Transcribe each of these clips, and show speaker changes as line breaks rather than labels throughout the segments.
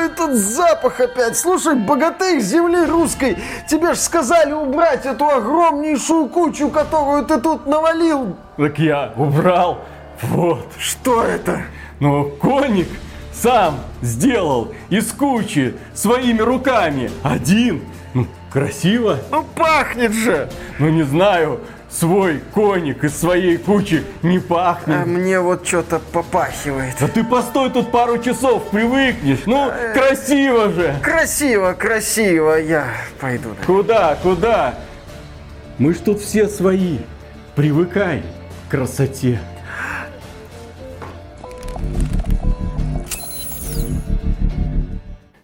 этот запах опять? Слушай, богатырь земли русской, тебе ж сказали убрать эту огромнейшую кучу, которую ты тут навалил.
Так я убрал. Вот.
Что это?
Ну, коник сам сделал из кучи своими руками. Один. Ну, красиво.
Ну, пахнет же.
Ну, не знаю свой коник из своей кучи не пахнет.
А мне вот что-то попахивает.
Да ты постой тут пару часов, привыкнешь. Ну, а, красиво же.
Красиво, красиво. Я пойду.
Да. Куда, куда? Мы ж тут все свои. Привыкай к красоте.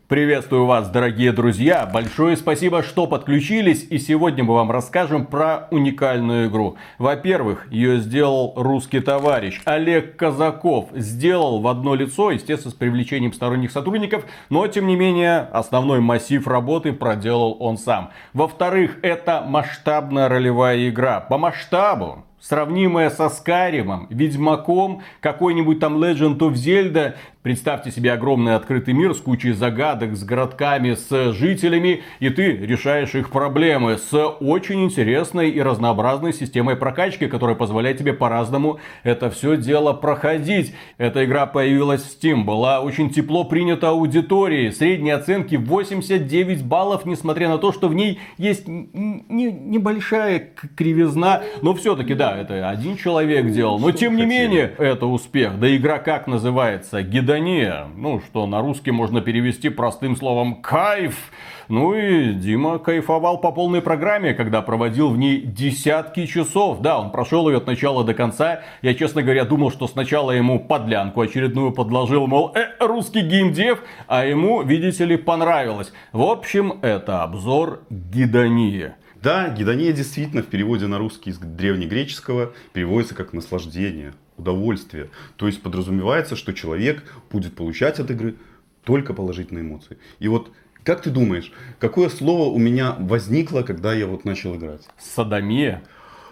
Приветствую вас, дорогие друзья! Большое спасибо, что подключились, и сегодня мы вам расскажем про уникальную игру. Во-первых, ее сделал русский товарищ Олег Казаков. Сделал в одно лицо, естественно, с привлечением сторонних сотрудников, но, тем не менее, основной массив работы проделал он сам. Во-вторых, это масштабная ролевая игра. По масштабу сравнимая со Скайримом, Ведьмаком, какой-нибудь там Legend of Zelda, Представьте себе огромный открытый мир с кучей загадок, с городками, с жителями, и ты решаешь их проблемы с очень интересной и разнообразной системой прокачки, которая позволяет тебе по-разному это все дело проходить. Эта игра появилась в Steam, была очень тепло принята аудиторией, средние оценки 89 баллов, несмотря на то, что в ней есть не, небольшая кривизна, но все-таки, да, это один человек делал, но тем не менее, это успех. Да игра как называется? Гида гедония, ну, что на русский можно перевести простым словом «кайф». Ну и Дима кайфовал по полной программе, когда проводил в ней десятки часов. Да, он прошел ее от начала до конца. Я, честно говоря, думал, что сначала ему подлянку очередную подложил, мол, э, русский геймдев, а ему, видите ли, понравилось. В общем, это обзор гедония.
Да, гедония действительно в переводе на русский из древнегреческого переводится как наслаждение удовольствие. То есть подразумевается, что человек будет получать от игры только положительные эмоции. И вот как ты думаешь, какое слово у меня возникло, когда я вот начал играть?
Садомия.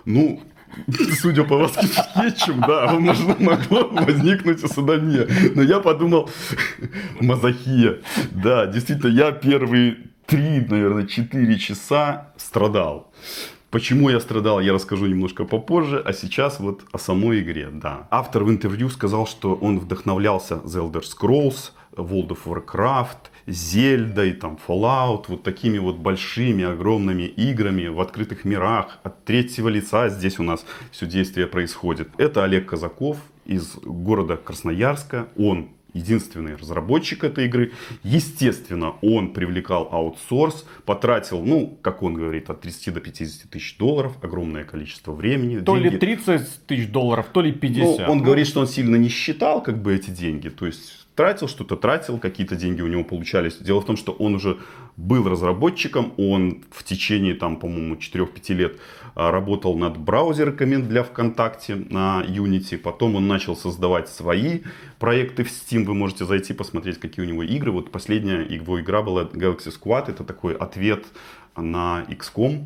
Ну, судя по вашим скетчам, да, можно, могло возникнуть садомия. Но я подумал, мазохия. Да, действительно, я первые три, наверное, четыре часа страдал. Почему я страдал, я расскажу немножко попозже, а сейчас вот о самой игре, да. Автор в интервью сказал, что он вдохновлялся The Elder Scrolls, World of Warcraft, Зельдой, там, Fallout, вот такими вот большими, огромными играми в открытых мирах, от третьего лица здесь у нас все действие происходит. Это Олег Казаков из города Красноярска, он единственный разработчик этой игры. Естественно, он привлекал аутсорс, потратил, ну, как он говорит, от 30 до 50 тысяч долларов, огромное количество времени.
То деньги. ли 30 тысяч долларов, то ли 50.
Ну, он говорит, что он сильно не считал как бы эти деньги, то есть тратил что-то, тратил, какие-то деньги у него получались. Дело в том, что он уже был разработчиком, он в течение, там, по-моему, 4-5 лет а, работал над браузерками для ВКонтакте на Unity, потом он начал создавать свои проекты в Steam, вы можете зайти посмотреть, какие у него игры. Вот последняя его игра была Galaxy Squad, это такой ответ на XCOM,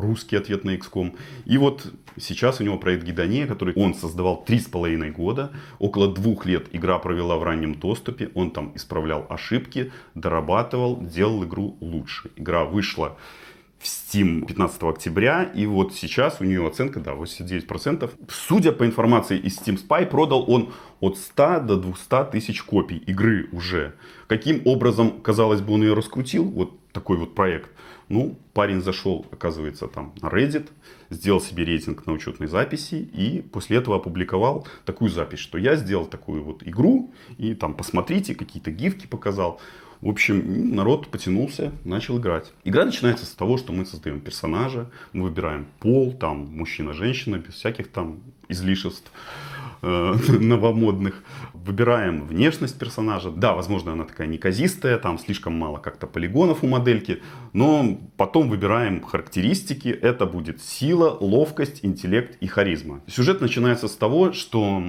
русский ответ на XCOM. И вот сейчас у него проект Гидония, который он создавал три с половиной года. Около двух лет игра провела в раннем доступе. Он там исправлял ошибки, дорабатывал, делал игру лучше. Игра вышла в Steam 15 октября, и вот сейчас у нее оценка, да, 89%. Судя по информации из Steam Spy, продал он от 100 до 200 тысяч копий игры уже. Каким образом, казалось бы, он ее раскрутил, вот такой вот проект – ну, парень зашел, оказывается, там на Reddit, сделал себе рейтинг на учетной записи и после этого опубликовал такую запись, что я сделал такую вот игру и там посмотрите, какие-то гифки показал. В общем, народ потянулся, начал играть. Игра начинается с того, что мы создаем персонажа, мы выбираем пол, там мужчина-женщина, без всяких там излишеств э, новомодных. Выбираем внешность персонажа. Да, возможно, она такая неказистая, там слишком мало как-то полигонов у модельки. Но потом выбираем характеристики. Это будет сила, ловкость, интеллект и харизма. Сюжет начинается с того, что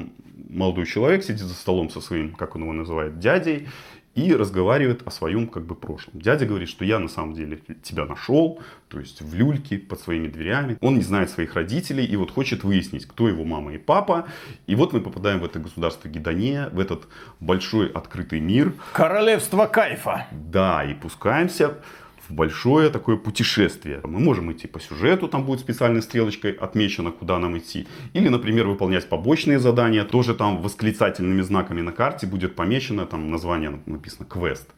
молодой человек сидит за столом со своим, как он его называет, дядей и разговаривает о своем как бы прошлом. Дядя говорит, что я на самом деле тебя нашел, то есть в люльке под своими дверями. Он не знает своих родителей и вот хочет выяснить, кто его мама и папа. И вот мы попадаем в это государство Гедония, в этот большой открытый мир.
Королевство кайфа.
Да, и пускаемся в большое такое путешествие. Мы можем идти по сюжету, там будет специальной стрелочкой отмечено, куда нам идти. Или, например, выполнять побочные задания, тоже там восклицательными знаками на карте будет помечено, там название написано квест.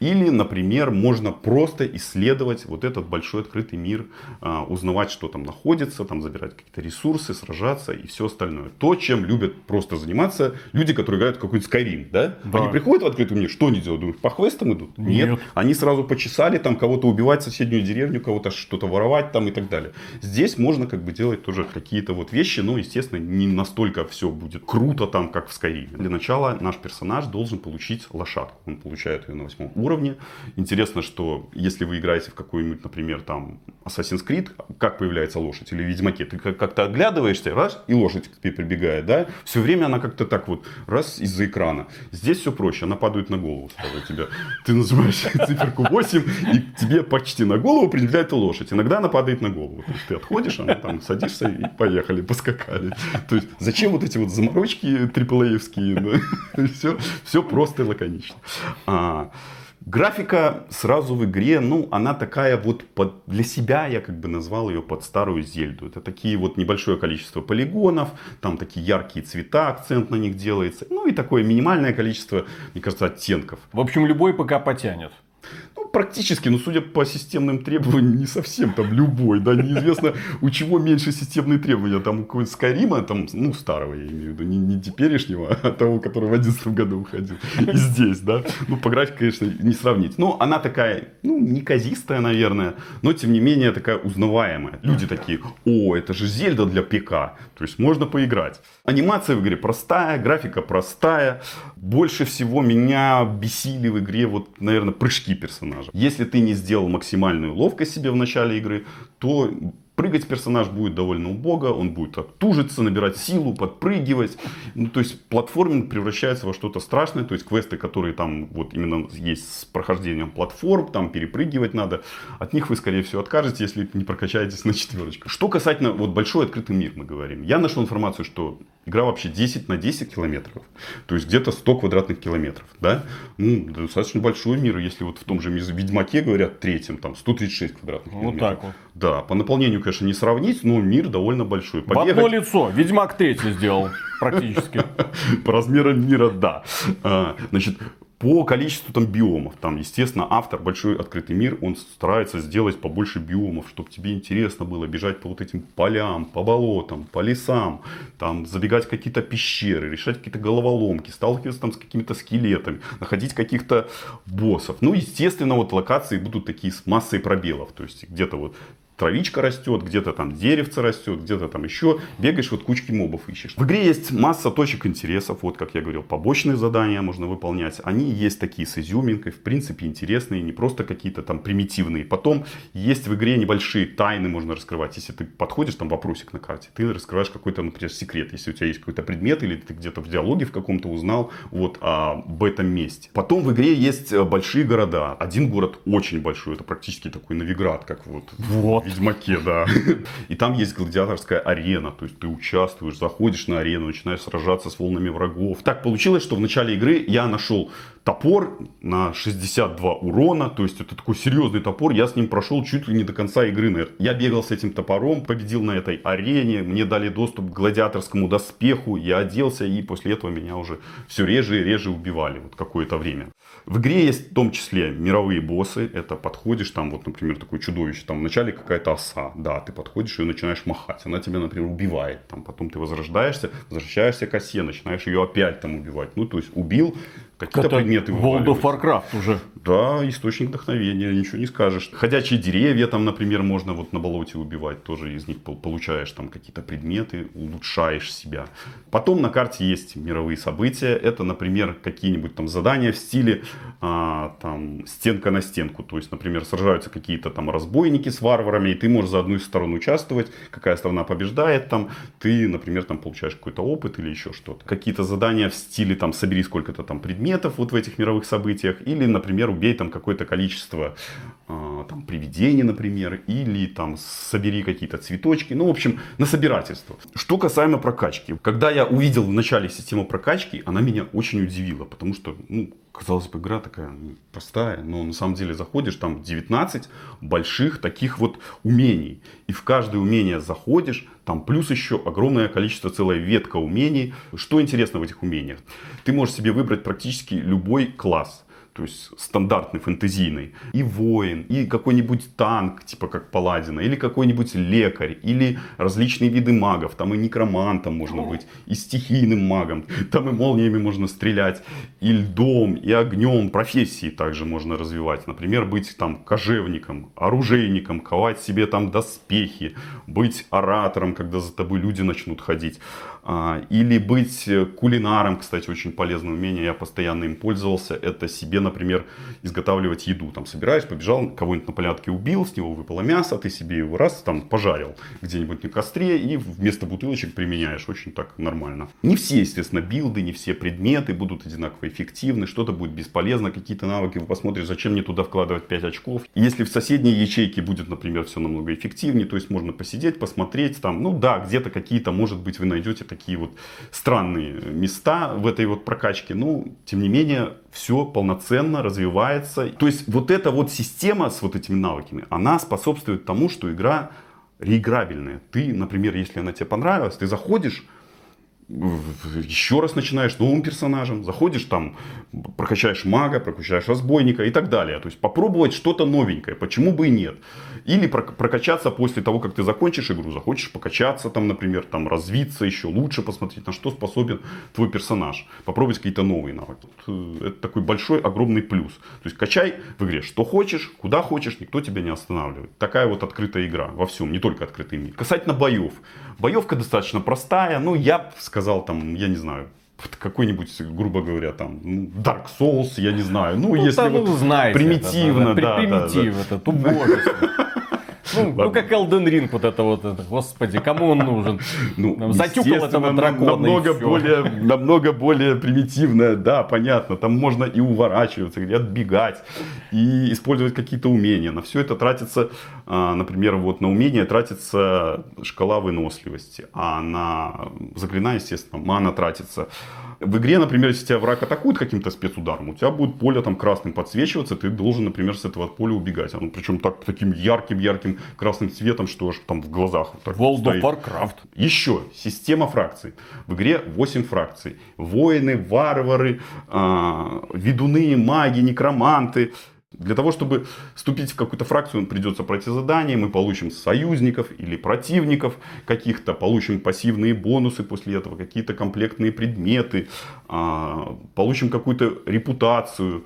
Или, например, можно просто исследовать вот этот большой открытый мир, а, узнавать, что там находится, там забирать какие-то ресурсы, сражаться и все остальное. То, чем любят просто заниматься люди, которые играют в какой-то Skyrim, да?
Да.
Они приходят в открытый мир, что они делают? Думают, по квестам идут?
Нет.
Они сразу почесали, там кого-то убивать соседнюю деревню, кого-то что-то воровать там и так далее. Здесь можно как бы делать тоже какие-то вот вещи, но, естественно, не настолько все будет круто там, как в Skyrim. Для начала наш персонаж должен получить лошадку. Он получает ее на восьмом уровне. Интересно, что если вы играете в какой-нибудь, например, там Assassin's Creed, как появляется лошадь или Ведьмаке, ты как- как-то оглядываешься, раз, и лошадь к тебе прибегает, да? Все время она как-то так вот, раз, из-за экрана. Здесь все проще, она падает на голову сразу тебя. Ты нажимаешь циферку 8, и тебе почти на голову прилетает лошадь. Иногда она падает на голову. То есть ты отходишь, она там садишься и поехали, поскакали. То есть зачем вот эти вот заморочки триплеевские? Да? Все, все просто и лаконично. А, Графика сразу в игре, ну, она такая вот под, для себя, я как бы назвал ее под старую Зельду. Это такие вот небольшое количество полигонов, там такие яркие цвета, акцент на них делается. Ну и такое минимальное количество, мне кажется, оттенков.
В общем, любой ПК потянет.
Ну, практически, но судя по системным требованиям, не совсем там любой, да, неизвестно, у чего меньше системные требования, там у какого-нибудь Скайрима, там, ну, старого, я имею в виду, не, не теперешнего, а того, который в 2011 году выходил, и здесь, да, ну, по графике, конечно, не сравнить, но она такая, ну, неказистая, наверное, но, тем не менее, такая узнаваемая, люди такие, о, это же Зельда для ПК, то есть можно поиграть. Анимация в игре простая, графика простая, больше всего меня бесили в игре, вот, наверное, прыжки персонажа. Если ты не сделал максимальную ловкость себе в начале игры, то прыгать персонаж будет довольно убого, он будет тужиться, набирать силу, подпрыгивать. Ну, то есть платформинг превращается во что-то страшное, то есть квесты, которые там вот именно есть с прохождением платформ, там перепрыгивать надо, от них вы скорее всего откажетесь, если не прокачаетесь на четверочку. Что касательно вот большой открытый мир мы говорим. Я нашел информацию, что игра вообще 10 на 10 километров, то есть где-то 100 квадратных километров, да? Ну, достаточно большой мир, если вот в том же Ведьмаке говорят третьем, там 136 квадратных
Вот
километров.
так вот.
Да, по наполнению, конечно, не сравнить, но мир довольно большой.
В одно лицо. Ведьмак третий сделал практически.
по размерам мира, да. А, Значит, по количеству там биомов, там, естественно, автор большой открытый мир, он старается сделать побольше биомов, чтобы тебе интересно было бежать по вот этим полям, по болотам, по лесам, там, забегать в какие-то пещеры, решать какие-то головоломки, сталкиваться там с какими-то скелетами, находить каких-то боссов. Ну, естественно, вот локации будут такие с массой пробелов, то есть где-то вот травичка растет, где-то там деревце растет, где-то там еще. Бегаешь, вот кучки мобов ищешь. В игре есть масса точек интересов. Вот, как я говорил, побочные задания можно выполнять. Они есть такие с изюминкой, в принципе, интересные, не просто какие-то там примитивные. Потом есть в игре небольшие тайны можно раскрывать. Если ты подходишь, там вопросик на карте, ты раскрываешь какой-то, например, секрет. Если у тебя есть какой-то предмет или ты где-то в диалоге в каком-то узнал вот об этом месте. Потом в игре есть э, большие города. Один город очень большой, это практически такой Новиград, как вот
Вот.
Ведьмаке, да. И там есть гладиаторская арена, то есть ты участвуешь, заходишь на арену, начинаешь сражаться с волнами врагов. Так получилось, что в начале игры я нашел топор на 62 урона, то есть это такой серьезный топор, я с ним прошел чуть ли не до конца игры. наверное. Я бегал с этим топором, победил на этой арене, мне дали доступ к гладиаторскому доспеху, я оделся и после этого меня уже все реже и реже убивали. Вот какое-то время. В игре есть в том числе мировые боссы, это подходишь, там вот, например, такое чудовище, там вначале какая-то оса, да, ты подходишь и начинаешь махать, она тебя, например, убивает, там потом ты возрождаешься, возвращаешься к осе, начинаешь ее опять там убивать, ну, то есть убил, какие-то
Это
предметы
World of. Warcraft уже.
Да, источник вдохновения, ничего не скажешь. Ходячие деревья там, например, можно вот на болоте убивать, тоже из них пол- получаешь там какие-то предметы, улучшаешь себя. Потом на карте есть мировые события, это, например, какие-нибудь там задания в стиле а, там стенка на стенку, то есть, например, сражаются какие-то там разбойники с варварами, и ты можешь за одну из сторон участвовать, какая страна побеждает там, ты, например, там получаешь какой-то опыт или еще что-то. Какие-то задания в стиле там собери сколько-то там предметов, предметов вот в этих мировых событиях, или, например, убей там какое-то количество там, привидений, например, или там собери какие-то цветочки, ну, в общем, на собирательство. Что касаемо прокачки. Когда я увидел в начале систему прокачки, она меня очень удивила, потому что, ну, казалось бы, игра такая ну, простая, но на самом деле заходишь, там 19 больших таких вот умений. И в каждое умение заходишь, там плюс еще огромное количество, целая ветка умений. Что интересно в этих умениях? Ты можешь себе выбрать практически любой класс то есть стандартный, фэнтезийный, и воин, и какой-нибудь танк, типа как паладина, или какой-нибудь лекарь, или различные виды магов, там и некромантом можно быть, и стихийным магом, там и молниями можно стрелять, и льдом, и огнем, профессии также можно развивать, например, быть там кожевником, оружейником, ковать себе там доспехи, быть оратором, когда за тобой люди начнут ходить, а, или быть кулинаром, кстати, очень полезное умение, я постоянно им пользовался, это себе например, изготавливать еду. Там собираешь, побежал, кого-нибудь на полянке убил, с него выпало мясо, ты себе его раз там пожарил где-нибудь на костре и вместо бутылочек применяешь. Очень так нормально. Не все, естественно, билды, не все предметы будут одинаково эффективны, что-то будет бесполезно, какие-то навыки вы посмотрите, зачем мне туда вкладывать 5 очков. Если в соседней ячейке будет, например, все намного эффективнее, то есть можно посидеть, посмотреть, там, ну да, где-то какие-то, может быть, вы найдете такие вот странные места в этой вот прокачке, но, тем не менее, все полноценно развивается. То есть вот эта вот система с вот этими навыками, она способствует тому, что игра реиграбельная. Ты, например, если она тебе понравилась, ты заходишь, еще раз начинаешь новым персонажем, заходишь там, прокачаешь мага, прокачаешь разбойника и так далее. То есть попробовать что-то новенькое, почему бы и нет. Или прокачаться после того, как ты закончишь игру, захочешь покачаться там, например, там развиться еще лучше, посмотреть, на что способен твой персонаж. Попробовать какие-то новые навыки. Э, это такой большой, огромный плюс. То есть качай в игре что хочешь, куда хочешь, никто тебя не останавливает. Такая вот открытая игра во всем, не только открытый мир. Касательно боев. Боевка достаточно простая, ну я сказал там, я не знаю, какой-нибудь, грубо говоря, там, ну, Dark Souls, я не знаю. Ну, ну если там, вот
знаете,
примитивно,
это,
да,
примитив,
да,
да. это убожество. Ну, ну, как Elden Ring вот это вот, это, господи, кому он нужен? Ну, Затюкал этого дракона
намного более, намного более примитивное, да, понятно. Там можно и уворачиваться, и отбегать, и использовать какие-то умения. На все это тратится, а, например, вот на умения тратится шкала выносливости, а на заклинания, естественно, мана тратится. В игре, например, если тебя враг атакует каким-то спецударом, у тебя будет поле там красным подсвечиваться, ты должен, например, с этого поля убегать. Оно причем так, таким ярким-ярким красным цветом, что аж там в глазах.
Так World стоит. of Warcraft.
Еще, система фракций. В игре 8 фракций. Воины, варвары, э, ведуны, маги, некроманты. Для того, чтобы вступить в какую-то фракцию, придется пройти задание, мы получим союзников или противников каких-то, получим пассивные бонусы после этого, какие-то комплектные предметы, а, получим какую-то репутацию,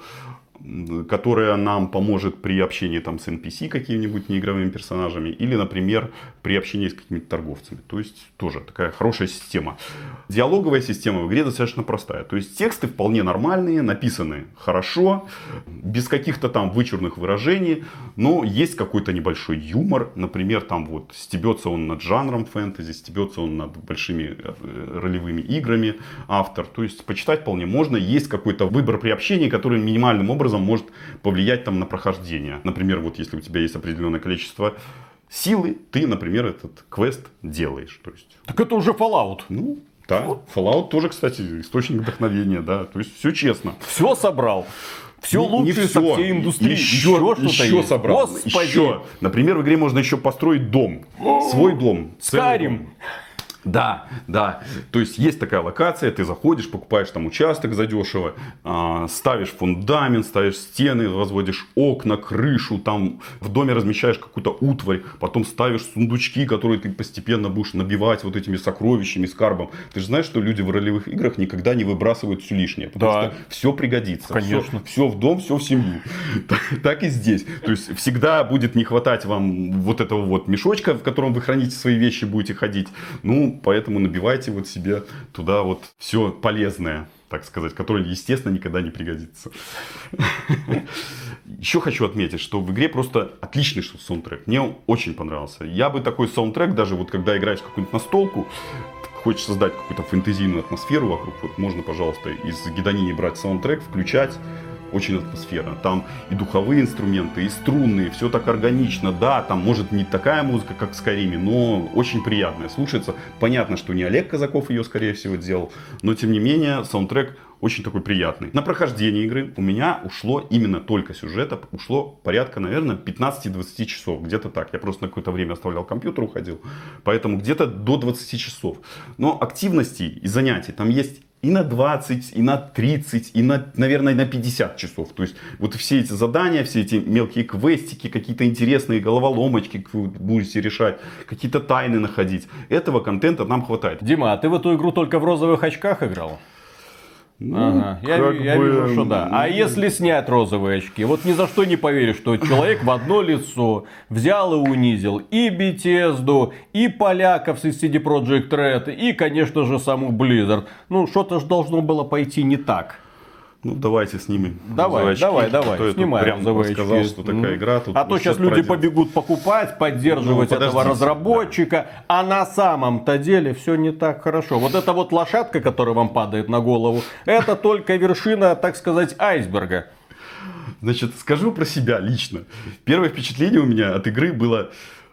которая нам поможет при общении там, с NPC какими-нибудь неигровыми персонажами или, например, при общении с какими-то торговцами. То есть тоже такая хорошая система. Диалоговая система в игре достаточно простая. То есть тексты вполне нормальные, написаны хорошо, без каких-то там вычурных выражений, но есть какой-то небольшой юмор. Например, там вот стебется он над жанром фэнтези, стебется он над большими э, ролевыми играми автор. То есть почитать вполне можно. Есть какой-то выбор при общении, который минимальным образом образом может повлиять там на прохождение. Например, вот если у тебя есть определенное количество силы, ты, например, этот квест делаешь. То есть...
Так это уже Fallout.
Ну, да. Fallout тоже, кстати, источник вдохновения, да. То есть все честно.
Все собрал. Все не, лучшее не все. со всей индустрии.
Еще, еще, еще есть. собрал. Господи. Еще. Например, в игре можно еще построить дом. Свой дом.
Скарим.
Да, да. То есть есть такая локация, ты заходишь, покупаешь там участок задешево, э, ставишь фундамент, ставишь стены, возводишь окна, крышу, там в доме размещаешь какую-то утварь, потом ставишь сундучки, которые ты постепенно будешь набивать вот этими сокровищами, скарбом. Ты же знаешь, что люди в ролевых играх никогда не выбрасывают все лишнее, потому да. что все пригодится.
Конечно.
Все, все в дом, все в семью. Так и здесь. То есть всегда будет не хватать вам вот этого вот мешочка, в котором вы храните свои вещи, будете ходить. Ну, поэтому набивайте вот себе туда вот все полезное так сказать, которое, естественно, никогда не пригодится. Еще хочу отметить, что в игре просто отличный саундтрек. Мне очень понравился. Я бы такой саундтрек, даже вот когда играешь какую-нибудь настолку, хочешь создать какую-то фэнтезийную атмосферу вокруг, вот можно, пожалуйста, из Гедонини брать саундтрек, включать, очень атмосферно. Там и духовые инструменты, и струнные, все так органично. Да, там может не такая музыка, как в Скайриме, но очень приятная. Слушается. Понятно, что не Олег Казаков ее, скорее всего, делал, но тем не менее саундтрек очень такой приятный. На прохождение игры у меня ушло именно только сюжета, ушло порядка, наверное, 15-20 часов, где-то так. Я просто на какое-то время оставлял компьютер, уходил, поэтому где-то до 20 часов. Но активностей и занятий там есть и на 20, и на 30, и на, наверное, на 50 часов. То есть вот все эти задания, все эти мелкие квестики, какие-то интересные головоломочки будете решать, какие-то тайны находить. Этого контента нам хватает.
Дима, а ты в эту игру только в розовых очках играл?
Ну,
Ага, я,
как
я
бы,
вижу, что да. А если снять розовые очки? Вот ни за что не поверишь, что человек в одно лицо взял и унизил и Bethesda, и поляков с CD Projekt Red, и, конечно же, саму Blizzard. Ну, что-то же должно было пойти не так.
Ну, давайте снимем.
Давай,
очки.
давай, давай,
А то я тут
снимаем
прям
розовые
сказал, что такая игра. Тут
а то сейчас люди
пройдем.
побегут покупать, поддерживать
Ну,
этого разработчика, а на самом-то деле все не так хорошо. Вот эта вот лошадка, которая вам падает на голову, это только вершина, так сказать, айсберга.
Значит, скажу про себя лично. Первое впечатление у меня от игры было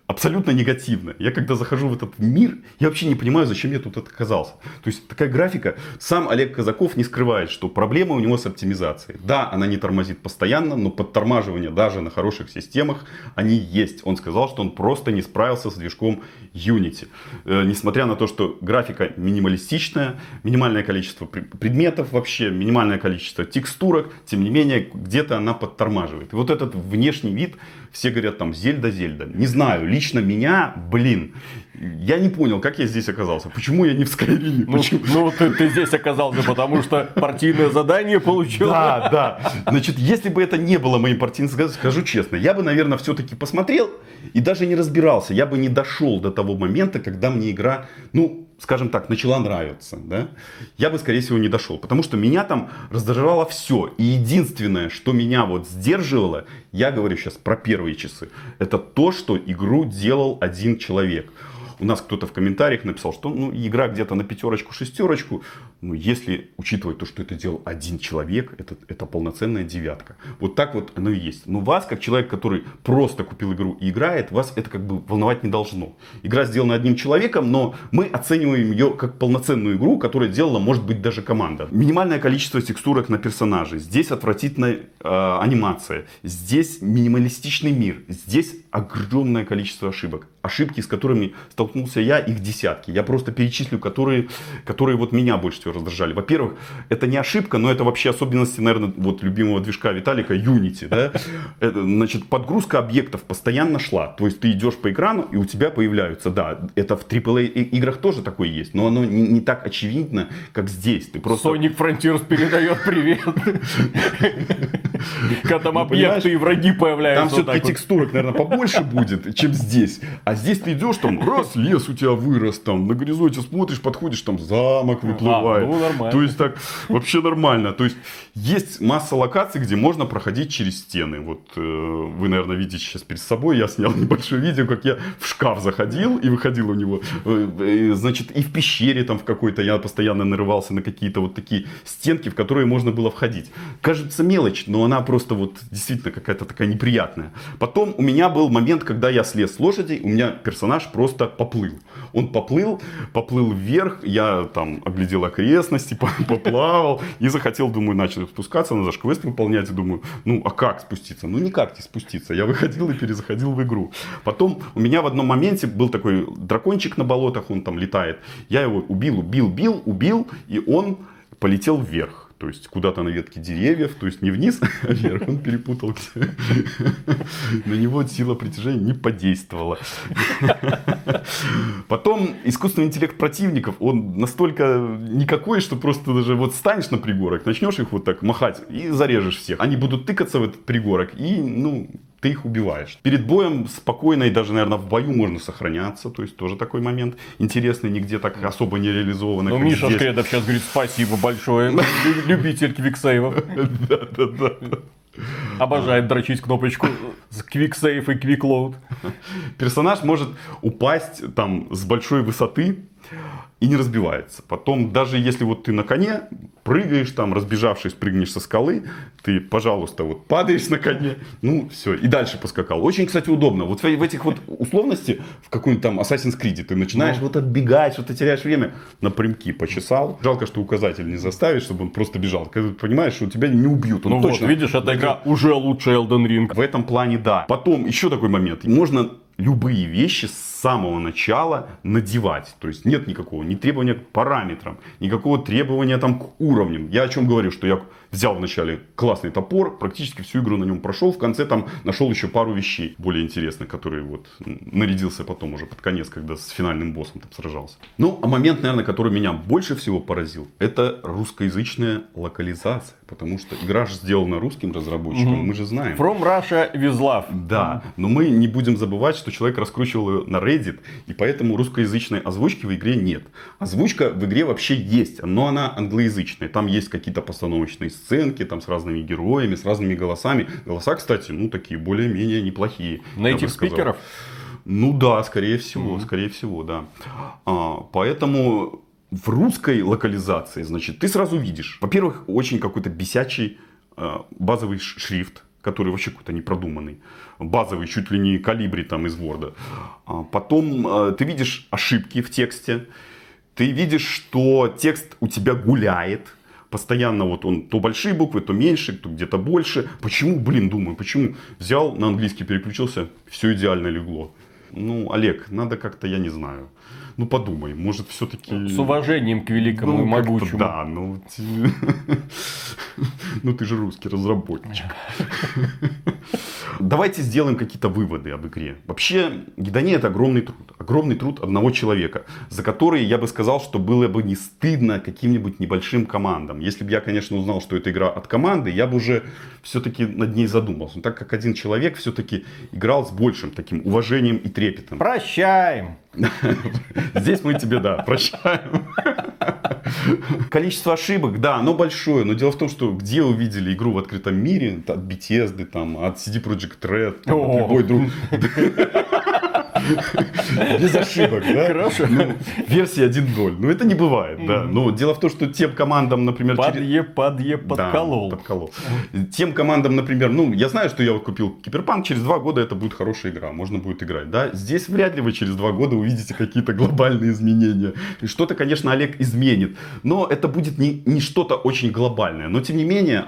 абсолютно негативное. Я когда захожу в этот мир, я вообще не понимаю, зачем я тут оказался. То есть такая графика. Сам Олег Казаков не скрывает, что проблема у него с оптимизацией. Да, она не тормозит постоянно, но подтормаживания даже на хороших системах, они есть. Он сказал, что он просто не справился с движком Unity. Э, несмотря на то, что графика минималистичная, минимальное количество пр- предметов вообще, минимальное количество текстурок, тем не менее, где-то она подтормаживает. И вот этот внешний вид, все говорят там Зельда, Зельда. Не знаю, лично меня, блин, я не понял, как я здесь оказался. Почему я не в Скайриме?
Ну,
Почему?
ну, ты, ты здесь оказался, потому что партийное задание получил.
Да, да. Значит, если бы это не было моим партийным, скажу, скажу честно, я бы, наверное, все-таки посмотрел и даже не разбирался. Я бы не дошел до того момента, когда мне игра, ну, скажем так, начала нравиться. Да? Я бы, скорее всего, не дошел. Потому что меня там раздражало все. И единственное, что меня вот сдерживало, я говорю сейчас про первые часы, это то, что игру делал один человек. У нас кто-то в комментариях написал, что ну, игра где-то на пятерочку, шестерочку. Ну, если учитывать то, что это делал один человек, это, это полноценная девятка. Вот так вот оно и есть. Но вас, как человек, который просто купил игру и играет, вас это как бы волновать не должно. Игра сделана одним человеком, но мы оцениваем ее как полноценную игру, которую делала, может быть, даже команда. Минимальное количество текстурок на персонажей. Здесь отвратительная э, анимация. Здесь минималистичный мир. Здесь огромное количество ошибок. Ошибки, с которыми столкнулся я, их десятки. Я просто перечислю, которые, которые вот меня больше всего раздражали. Во-первых, это не ошибка, но это вообще особенности, наверное, вот любимого движка Виталика, Unity. Да? Это, значит, подгрузка объектов постоянно шла. То есть ты идешь по экрану, и у тебя появляются, да, это в AAA играх тоже такое есть, но оно не, не так очевидно, как здесь. Ты просто...
Sonic Frontiers передает привет. Когда там объекты и враги
Там
появляются. вот
все-таки текстурок, наверное, побольше будет, чем здесь. А здесь ты идешь, там, раз, лес у тебя вырос, там, на горизонте смотришь, подходишь, там, замок выплывает.
ну.
То есть, так, вообще нормально. То есть, есть масса локаций, где можно проходить через стены. Вот, э, вы, наверное, видите сейчас перед собой, я снял небольшое видео, как я в шкаф заходил и выходил у него. Э, э, значит, и в пещере там в какой-то я постоянно нарывался на какие-то вот такие стенки, в которые можно было входить. Кажется мелочь, но она просто вот действительно какая-то такая неприятная. Потом у меня был момент, когда я слез с лошади, у меня персонаж просто поплыл. Он поплыл, поплыл вверх, я там оглядел окрестности, по- поплавал и захотел, думаю, начал спускаться, надо же квест выполнять, думаю, ну а как спуститься? Ну никак не спуститься. Я выходил и перезаходил в игру. Потом у меня в одном моменте был такой дракончик на болотах, он там летает. Я его убил, убил, бил, убил, и он полетел вверх. То есть куда-то на ветке деревьев, то есть не вниз, а вверх. Он перепутал. На него сила притяжения не подействовала. Потом искусственный интеллект противников, он настолько никакой, что просто даже вот станешь на пригорок, начнешь их вот так махать и зарежешь всех. Они будут тыкаться в этот пригорок и, ну, ты их убиваешь. Перед боем спокойно и даже, наверное, в бою можно сохраняться. То есть тоже такой момент интересный, нигде так особо не реализованный.
Ну,
как
Миша
здесь.
Шкредов сейчас говорит спасибо большое. Лю- Любитель квиксейвов.
Да-да-да.
Обожает дрочить кнопочку с квиксейв и квиклоуд.
Персонаж может упасть там с большой высоты и не разбивается. Потом, даже если вот ты на коне прыгаешь там, разбежавшись, прыгнешь со скалы, ты, пожалуйста, вот падаешь на коне, ну, все, и дальше поскакал. Очень, кстати, удобно. Вот в этих вот условности, в какой-нибудь там Assassin's Creed, ты начинаешь ну. вот отбегать, что-то теряешь время, напрямки почесал. Жалко, что указатель не заставишь, чтобы он просто бежал. Когда ты понимаешь, что тебя не убьют. Он
ну точно. вот, видишь, эта игра уже лучше Elden Ring.
В этом плане, да. Потом, еще такой момент. Можно любые вещи с самого начала надевать. То есть нет никакого ни требования к параметрам, никакого требования там к уровням. Я о чем говорю, что я взял вначале классный топор, практически всю игру на нем прошел, в конце там нашел еще пару вещей более интересных, которые вот нарядился потом уже под конец, когда с финальным боссом там сражался. Ну, а момент, наверное, который меня больше всего поразил, это русскоязычная локализация, потому что игра же сделана русским разработчиком, mm-hmm. мы же знаем.
From Russia with love.
Да, но мы не будем забывать, что человек раскручивал ее на Reddit, и поэтому русскоязычной озвучки в игре нет. Озвучка в игре вообще есть, но она англоязычная. Там есть какие-то постановочные сценки, там с разными героями, с разными голосами. Голоса, кстати, ну такие более-менее неплохие.
На этих спикеров?
Ну да, скорее всего, mm-hmm. скорее всего, да. А, поэтому в русской локализации, значит, ты сразу видишь, во-первых, очень какой-то бесячий а, базовый шрифт, который вообще какой-то непродуманный. Базовый, чуть ли не калибри там из Word. А потом а, ты видишь ошибки в тексте. Ты видишь, что текст у тебя гуляет постоянно вот он то большие буквы, то меньше, то где-то больше. Почему, блин, думаю, почему взял на английский переключился, все идеально легло. Ну, Олег, надо как-то, я не знаю. Ну, подумай, может, все-таки...
С уважением к великому
ну,
и могучему.
Да, ну... Ну, ты же русский разработчик. Давайте сделаем какие-то выводы об игре. Вообще, гидония это огромный труд. Огромный труд одного человека, за который я бы сказал, что было бы не стыдно каким-нибудь небольшим командам. Если бы я, конечно, узнал, что это игра от команды, я бы уже все-таки над ней задумался. Но так как один человек все-таки играл с большим таким уважением и трепетом.
Прощаем!
Здесь мы тебе, да, прощаем. Количество ошибок, да, оно большое, но дело в том, что где увидели игру в открытом мире, от Bethesda, там, от CD Projekt Red, там, от любой друг... Без ошибок, да?
Хорошо.
Ну, версия 1.0. Ну, это не бывает, да. Но дело в том, что тем командам, например...
Подъе, подъе, подколол.
Да, подколол. Тем командам, например, ну, я знаю, что я вот купил Киберпанк, через два года это будет хорошая игра, можно будет играть, да. Здесь вряд ли вы через два года увидите какие-то глобальные изменения. Что-то, конечно, Олег изменит, но это будет не, не что-то очень глобальное. Но, тем не менее,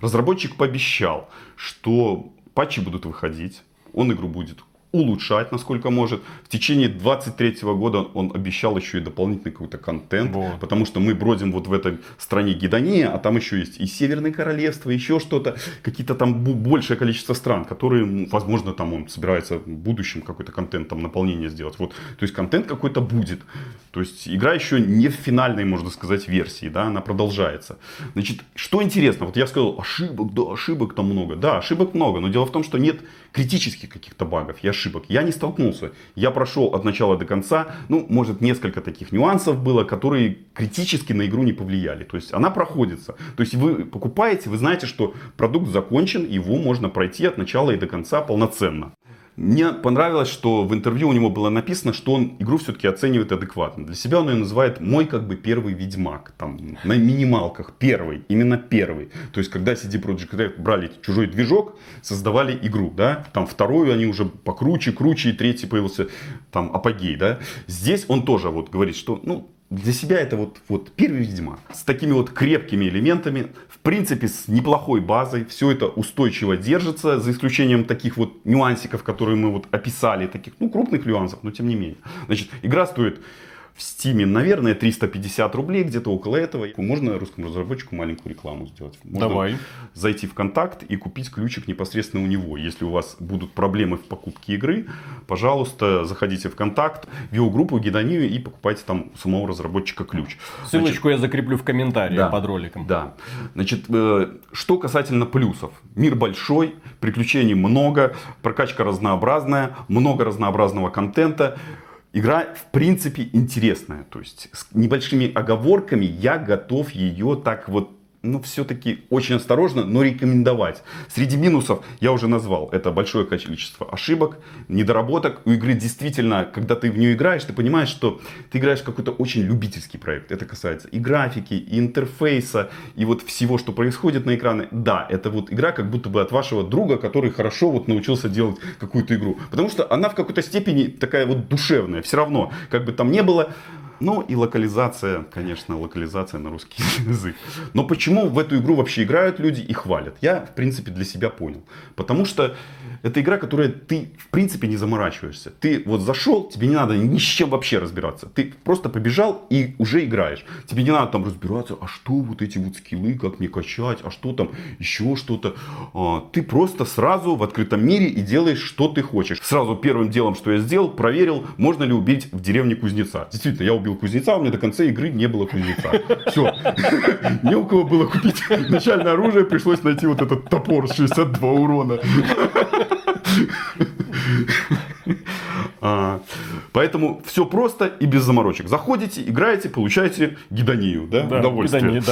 разработчик пообещал, что патчи будут выходить, он игру будет улучшать, насколько может. В течение 23 года он обещал еще и дополнительный какой-то контент, вот. потому что мы бродим вот в этой стране гедония, а там еще есть и Северное Королевство, еще что-то, какие-то там большее количество стран, которые, возможно, там он собирается в будущем какой-то контент, там наполнение сделать. Вот, то есть контент какой-то будет. То есть игра еще не в финальной, можно сказать, версии, да, она продолжается. Значит, что интересно, вот я сказал, ошибок, да, ошибок там много. Да, ошибок много, но дело в том, что нет критических каких-то багов и ошибок я не столкнулся. Я прошел от начала до конца, ну, может, несколько таких нюансов было, которые критически на игру не повлияли. То есть она проходится. То есть вы покупаете, вы знаете, что продукт закончен, его можно пройти от начала и до конца полноценно. Мне понравилось, что в интервью у него было написано, что он игру все-таки оценивает адекватно. Для себя он ее называет мой как бы первый Ведьмак. Там, на минималках первый, именно первый. То есть, когда CD Projekt Red брали чужой движок, создавали игру, да, там вторую они уже покруче, круче, и третий появился там апогей, да. Здесь он тоже вот говорит, что, ну, для себя это вот, вот первый Ведьмак. С такими вот крепкими элементами, принципе, с неплохой базой. Все это устойчиво держится, за исключением таких вот нюансиков, которые мы вот описали, таких, ну, крупных нюансов, но тем не менее. Значит, игра стоит в Стиме, наверное, 350 рублей, где-то около этого. Можно русскому разработчику маленькую рекламу сделать. Можно
Давай.
зайти в контакт и купить ключик непосредственно у него. Если у вас будут проблемы в покупке игры, пожалуйста, заходите в контакт, в его группу Гедонию и покупайте там у самого разработчика ключ.
Ссылочку Значит, я закреплю в комментарии да, под роликом.
Да. Значит, э, что касательно плюсов. Мир большой, приключений много, прокачка разнообразная, много разнообразного контента. Игра, в принципе, интересная. То есть, с небольшими оговорками я готов ее так вот ну, все-таки очень осторожно, но рекомендовать. Среди минусов я уже назвал. Это большое количество ошибок, недоработок. У игры действительно, когда ты в нее играешь, ты понимаешь, что ты играешь в какой-то очень любительский проект. Это касается и графики, и интерфейса, и вот всего, что происходит на экране. Да, это вот игра как будто бы от вашего друга, который хорошо вот научился делать какую-то игру. Потому что она в какой-то степени такая вот душевная. Все равно, как бы там не было, ну и локализация, конечно, локализация на русский язык. Но почему в эту игру вообще играют люди и хвалят? Я, в принципе, для себя понял. Потому что это игра, которая ты, в принципе, не заморачиваешься. Ты вот зашел, тебе не надо ни с чем вообще разбираться. Ты просто побежал и уже играешь. Тебе не надо там разбираться, а что вот эти вот скиллы, как мне качать, а что там, еще что-то. А, ты просто сразу в открытом мире и делаешь, что ты хочешь. Сразу первым делом, что я сделал, проверил, можно ли убить в деревне кузнеца. Действительно, я убил кузнеца, у меня до конца игры не было кузнеца. Все. Не у кого было купить начальное оружие, пришлось найти вот этот топор с 62 урона. А, поэтому все просто и без заморочек. Заходите, играете, получаете гидонию, да,
Да,
удовольствие.
гидония,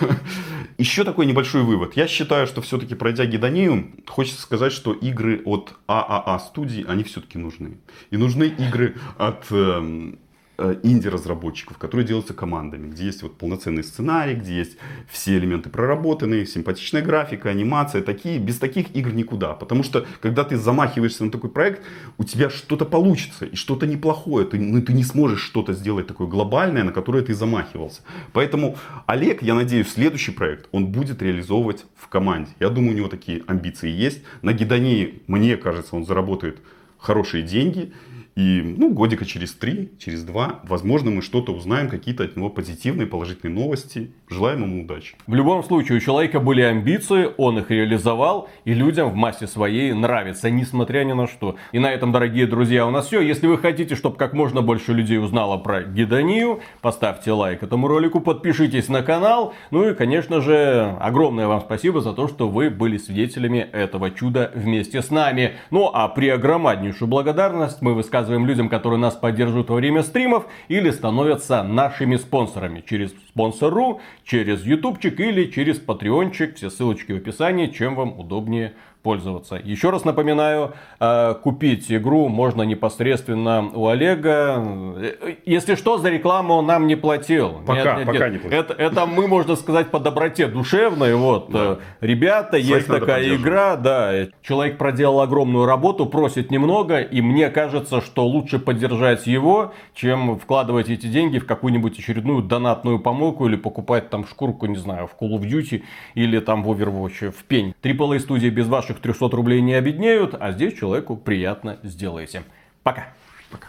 да.
Еще такой небольшой вывод. Я считаю, что все-таки пройдя гидонию, хочется сказать, что игры от ААА студий, они все-таки нужны. И нужны игры от эм, инди-разработчиков, которые делаются командами, где есть вот полноценный сценарий, где есть все элементы проработанные, симпатичная графика, анимация, такие, без таких игр никуда. Потому что, когда ты замахиваешься на такой проект, у тебя что-то получится, и что-то неплохое, ты, ну, ты не сможешь что-то сделать такое глобальное, на которое ты замахивался. Поэтому Олег, я надеюсь, следующий проект он будет реализовывать в команде. Я думаю, у него такие амбиции есть. На Гедонии, мне кажется, он заработает хорошие деньги. И ну, годика через три, через два, возможно, мы что-то узнаем, какие-то от него позитивные, положительные новости. Желаем ему удачи.
В любом случае, у человека были амбиции, он их реализовал, и людям в массе своей нравится, несмотря ни на что. И на этом, дорогие друзья, у нас все. Если вы хотите, чтобы как можно больше людей узнало про гидонию, поставьте лайк этому ролику, подпишитесь на канал. Ну и, конечно же, огромное вам спасибо за то, что вы были свидетелями этого чуда вместе с нами. Ну а при огромнейшую благодарность мы высказываем людям, которые нас поддерживают во время стримов или становятся нашими спонсорами через спонсору, через ютубчик или через патреончик. Все ссылочки в описании, чем вам удобнее пользоваться. Еще раз напоминаю, э, купить игру можно непосредственно у Олега. Э, Если что, за рекламу он нам не платил.
Пока, пока не платил.
Это, это мы, можно сказать, по доброте душевной. Вот, э, ребята,
Своих
есть такая игра, да. Человек проделал огромную работу, просит немного, и мне кажется, что лучше поддержать его, чем вкладывать эти деньги в какую-нибудь очередную донатную помойку или покупать там шкурку, не знаю, в Call of Duty или там в Overwatch, в пень. AAA студии без ваших 300 рублей не обеднеют, а здесь человеку приятно сделаете. Пока.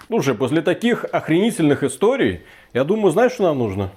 Слушай, после таких охренительных историй, я думаю, знаешь, что нам нужно?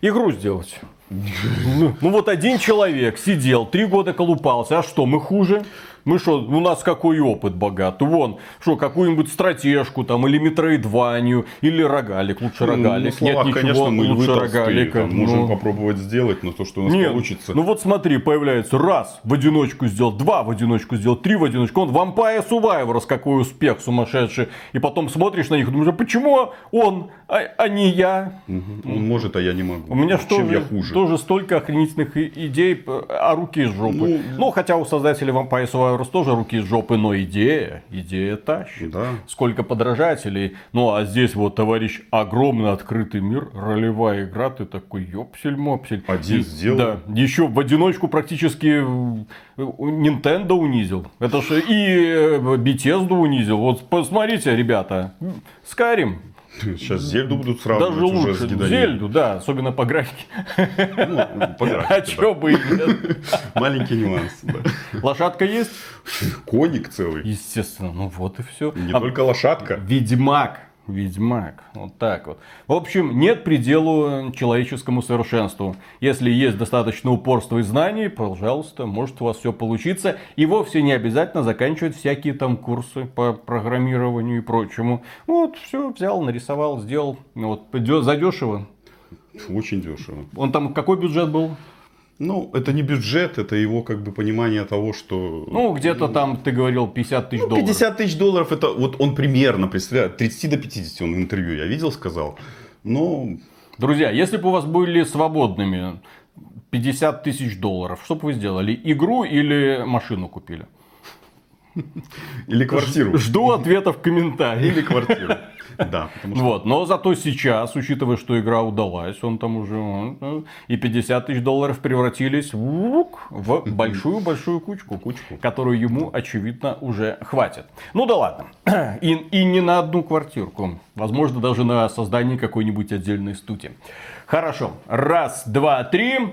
Игру сделать. Ну, ну вот один человек сидел, три года колупался, а что, мы хуже? Мы что, у нас какой опыт богатый? Вон, что, какую-нибудь стратежку там, или метроидванию, или рогалик, лучше рогалик.
Ну,
Нет, ничего,
конечно, мы
лучше рогалика.
там, можем
Ну.
попробовать сделать, но то, что у нас
Нет,
получится.
ну вот смотри, появляется раз в одиночку сделал, два в одиночку сделал, три в одиночку. Он Vampire Survivors, какой успех сумасшедший. И потом смотришь на них и думаешь, а почему он, а, а не я?
Мгм. Он может, а я не могу.
У меня
Чем
что
я хуже?
тоже столько охренительных идей, а руки из жопы. Ну,
Ну,
хотя у создателей Vampire Survivors тоже руки из жопы, но идея, идея тащит.
Да.
Сколько подражателей. Ну, а здесь вот, товарищ, огромный открытый мир, ролевая игра, ты такой, ёпсель-мопсель.
Один
И-
сделал.
Да, еще в одиночку практически э, Nintendo унизил. Это же и э, Bethesda унизил. Вот посмотрите, ребята, Skyrim,
Сейчас Зельду будут сравнивать
даже
уже
лучше.
с Гидонией.
Зельду, да, особенно по графике.
Ну, по графике,
А
да.
чё бы и нет.
Маленький нюанс. да.
Лошадка есть?
Коник целый.
Естественно, ну вот и все.
Не только лошадка.
Ведьмак. Ведьмак. Вот так вот. В общем, нет пределу человеческому совершенству. Если есть достаточно упорства и знаний, пожалуйста, может у вас все получиться. И вовсе не обязательно заканчивать всякие там курсы по программированию и прочему. Вот, все, взял, нарисовал, сделал. Вот, задешево.
Очень дешево.
Он там какой бюджет был?
Ну, это не бюджет, это его как бы понимание того, что...
Ну, где-то там, ты говорил, 50 тысяч
Ну,
долларов.
50 тысяч долларов, это вот он примерно представляет, 30 до 50 он в интервью, я видел, сказал. Но
Друзья, если бы у вас были свободными 50 тысяч долларов. Что бы вы сделали? Игру или машину купили?
Или квартиру.
Жду ответов в комментариях.
Или квартиру. Да, потому что
Вот, но зато сейчас, учитывая, что игра удалась, он там уже и 50 тысяч долларов превратились в в большую-большую кучку,
Кучку.
которую ему, очевидно, уже хватит. Ну да ладно. И, и не на одну квартирку. Возможно, даже на создание какой-нибудь отдельной студии. Хорошо. Раз, два, три.